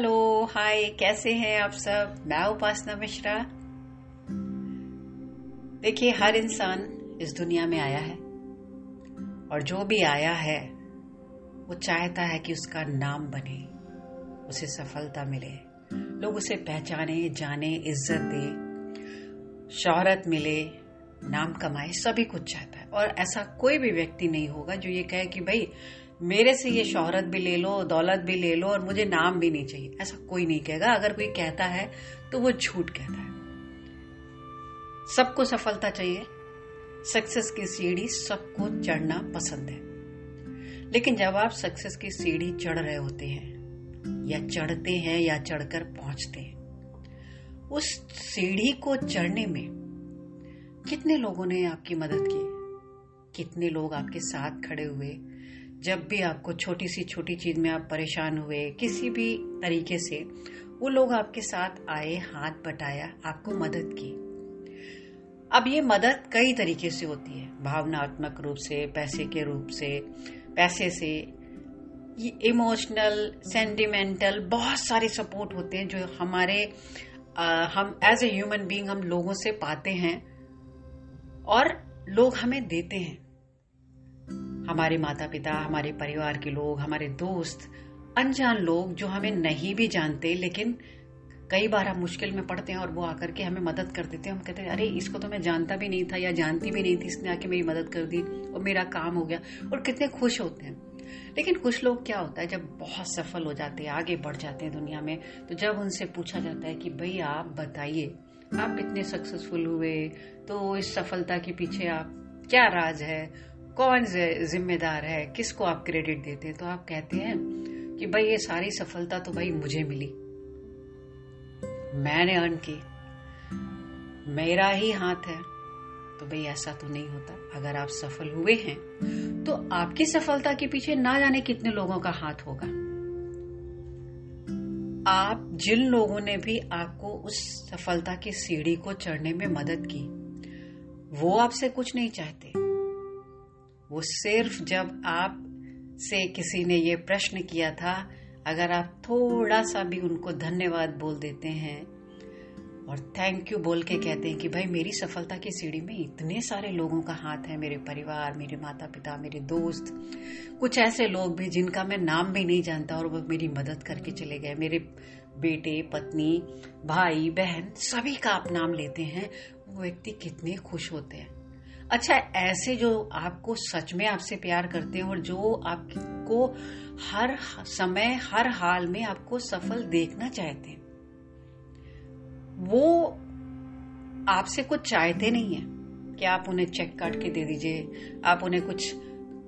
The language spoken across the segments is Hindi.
हेलो, हाय, कैसे हैं आप सब? मैं उपासना मिश्रा। देखिए, हर इंसान इस दुनिया में आया है। और जो भी आया है, वो चाहता है कि उसका नाम बने, उसे सफलता मिले। लोग उसे पहचाने, जाने, इज़्ज़त दे, शोहरत मिले, नाम कमाए, सभी कुछ चाहता है। और ऐसा कोई भी व्यक्ति नहीं होगा जो ये कहे कि, भाई मेरे से ये शोहरत भी ले लो, दौलत भी ले लो और मुझे नाम भी नहीं चाहिए। ऐसा कोई नहीं कहेगा। अगर कोई कहता है तो वो झूठ कहता है। सबको सफलता चाहिए। सक्सेस की सीढ़ी सबको चढ़ना पसंद है। लेकिन जब आप सक्सेस की सीढ़ी चढ़ रहे होते हैं, या चढ़ते हैं, या चढ़कर पहुँचते हैं, उस सीढ़ी को चढ़ने में कितने लोगों ने आपकी मदद की? कितने लोग आपके साथ खड़े हुए? जब भी आपको छोटी सी छोटी चीज़ में आप परेशान हुए किसी भी तरीके से वो लोग आपके साथ आए हाथ बटाया आपको मदद की। अब ये मदद कई तरीके से होती है। भावनात्मक रूप से पैसे के रूप से पैसे से। इमोशनल सेंटिमेंटल बहुत सारे सपोर्ट होते हैं जो हमारे आ, हम एज ए ह्यूमन बीइंग हम लोगों से पाते हैं और लोग हमें देते हैं। हमारे माता पिता हमारे परिवार के लोग, हमारे दोस्त, अनजान लोग जो हमें नहीं भी जानते, लेकिन कई बार हम मुश्किल में पड़ते हैं और वो आकर के हमें मदद कर देते हैं। हम कहते हैं, अरे, इसको तो मैं जानता भी नहीं था या जानती भी नहीं थी, इसने आके मेरी मदद कर दी और मेरा काम हो गया। और कितने खुश होते हैं। लेकिन कुछ लोग क्या होता है, जब बहुत सफल हो जाते हैं, आगे बढ़ जाते हैं दुनिया में तो जब उनसे पूछा जाता है कि, भाई, आप बताइए, आप इतने सक्सेसफुल हुए? तो इस सफलता के पीछे आप क्या राज है? कौन जिम्मेदार है? किसको आप क्रेडिट देते हैं? तो आप कहते हैं कि भाई ये सारी सफलता तो भाई मुझे मिली। मैंने अर्न की। मेरा ही हाथ है। तो भाई ऐसा तो नहीं होता। अगर आप सफल हुए हैं तो आपकी सफलता के पीछे ना जाने कितने लोगों का हाथ होगा। आप जिन लोगों ने भी आपको उस सफलता की सीढ़ी को चढ़ने में मदद की, वो आपसे कुछ नहीं चाहते। वो सिर्फ़ जब आप से किसी ने ये प्रश्न किया था, अगर आप थोड़ा सा भी उनको धन्यवाद बोल देते हैं और थैंक यू बोल के कहते हैं कि भाई मेरी सफलता की सीढ़ी में इतने सारे लोगों का हाथ है, मेरे परिवार, मेरे माता पिता मेरे दोस्त, कुछ ऐसे लोग भी जिनका मैं नाम भी नहीं जानता और वो मेरी मदद करके चले गए। मेरे बेटे, पत्नी, भाई, बहन, सभी का आप नाम लेते हैं, वो व्यक्ति कितने खुश होते हैं। अच्छा ऐसे जो आपको सच में आपसे प्यार करते हैं और जो आपको हर समय, हर हाल में आपको सफल देखना चाहते हैं, वो आपसे कुछ चाहते नहीं है कि आप उन्हें चेक काट के दे दीजिए, आप उन्हें कुछ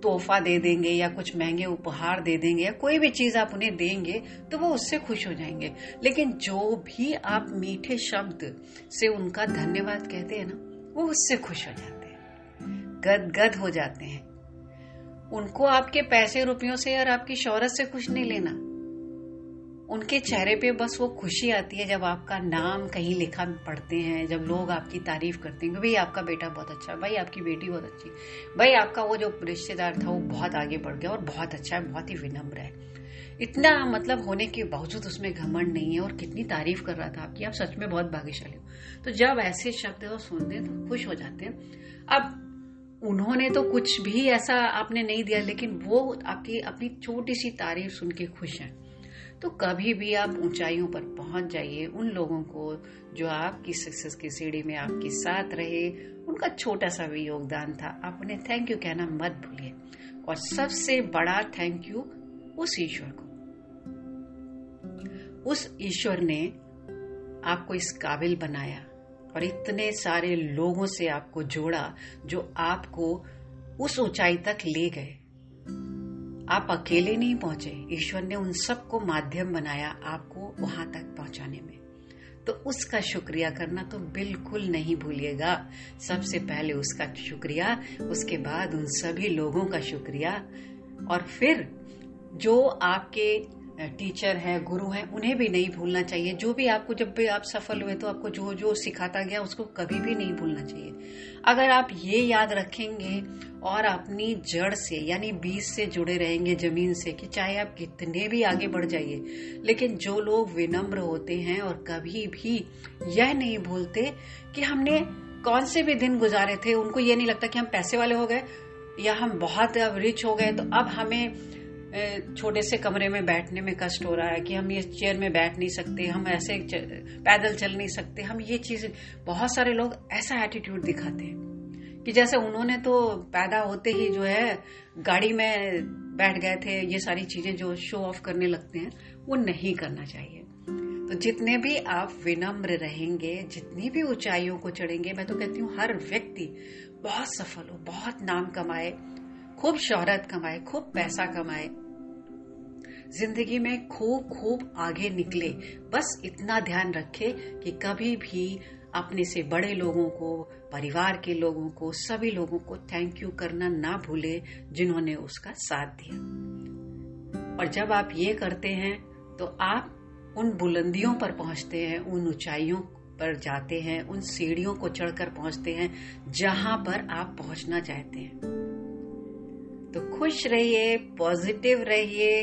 तोहफा दे देंगे या कुछ महँगे उपहार दे देंगे या कोई भी चीज़ आप उन्हें देंगे तो वो उससे खुश हो जाएँगे। लेकिन जो भी आप मीठे शब्द से उनका धन्यवाद कहते हैं ना, वो उससे खुश हो जाते हैं गद गद हो जाते हैं। उनको आपके पैसे रुपयों से और आपकी शौहरत से खुश नहीं लेना। उनके चेहरे पे बस वो खुशी आती है जब आपका नाम कहीं लिखा पढ़ते हैं, जब लोग आपकी तारीफ़ करते हैं कि भाई आपका बेटा बहुत अच्छा भाई आपकी बेटी बहुत अच्छी भाई आपका वो जो रिश्तेदार था वो बहुत आगे बढ़ गया और बहुत अच्छा है, बहुत ही विनम्र है। इतना मतलब होने के बावजूद उसमें घमंड नहीं है और कितनी तारीफ़ कर रहा था आपकी। आप सच में बहुत भाग्यशाली हो। तो जब ऐसे शब्द वो सुनते हैं तो खुश हो जाते हैं। अब उन्होंने तो कुछ भी ऐसा आपने नहीं दिया, लेकिन वो आपकी अपनी छोटी सी तारीफ़ सुन के खुश हैं। तो कभी भी आप ऊंचाइयों पर पहुँच जाइए, उन लोगों को जो आपकी सक्सेस की सीढ़ी में आपके साथ रहे, उनका छोटा सा भी योगदान था। आप उन्हें थैंक यू कहना मत भूलिए। और सबसे बड़ा थैंक यू उस ईश्वर को। उस ईश्वर ने आपको इस काबिल बनाया। और इतने सारे लोगों से आपको जोड़ा जो आपको उस ऊंचाई तक ले गए। आप अकेले नहीं पहुँचे। ईश्वर ने उन सबको माध्यम बनाया आपको वहाँ तक पहुँचाने में। तो उसका शुक्रिया करना तो बिल्कुल नहीं भूलिएगा। सबसे पहले उसका शुक्रिया, उसके बाद उन सभी लोगों का शुक्रिया। और फिर जो आपके टीचर है, गुरु है, उन्हें भी नहीं भूलना चाहिए। जो भी आपको, जब भी आप सफल हुए तो आपको जो जो सिखाता गया, उसको कभी भी नहीं भूलना चाहिए। अगर आप ये याद रखेंगे और अपनी जड़ से, यानी बीज से जुड़े रहेंगे, ज़मीन से, कि चाहे आप कितने भी आगे बढ़ जाइए, लेकिन जो लोग विनम्र होते हैं और कभी भी यह नहीं भूलते कि हमने कौन से भी दिन गुजारे थे, उनको ये नहीं लगता कि हम पैसे वाले हो गए, या हम बहुत रिच हो गए तो अब हमें छोटे से कमरे में बैठने में कष्ट हो रहा है कि हम ये चेयर में बैठ नहीं सकते, हम ऐसे पैदल चल नहीं सकते। हम ये चीज़, बहुत सारे लोग ऐसा एटीट्यूड दिखाते हैं कि जैसे उन्होंने तो पैदा होते ही जो है, गाड़ी में बैठ गए थे, ये सारी चीज़ें जो शो ऑफ़ करने लगते हैं, वो नहीं करना चाहिए। तो जितने भी आप विनम्र रहेंगे, जितनी भी ऊंचाइयों को चढ़ेंगे, मैं तो कहती हूँ हर व्यक्ति बहुत सफल हो, बहुत नाम कमाए, खूब शोहरत कमाए, खूब पैसा कमाए ज़िंदगी में खूब खूब आगे निकले। बस इतना ध्यान रखे कि कभी भी अपने से बड़े लोगों को, परिवार के लोगों को, सभी लोगों को थैंक यू करना ना भूले, जिन्होंने उसका साथ दिया। और जब आप ये करते हैं तो आप उन बुलंदियों पर पहुँचते हैं, उन ऊंचाइयों पर जाते हैं, उन सीढ़ियों को चढ़कर पहुँचते हैं, जहाँ पर आप पहुँचना चाहते हैं। तो खुश रहिए पॉजिटिव रहिए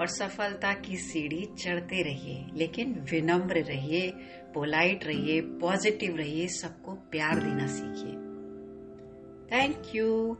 और सफलता की सीढ़ी चढ़ते रहिए, लेकिन विनम्र रहिए पोलाइट रहिए पॉजिटिव रहिए, सबको प्यार देना सीखिए। Thank you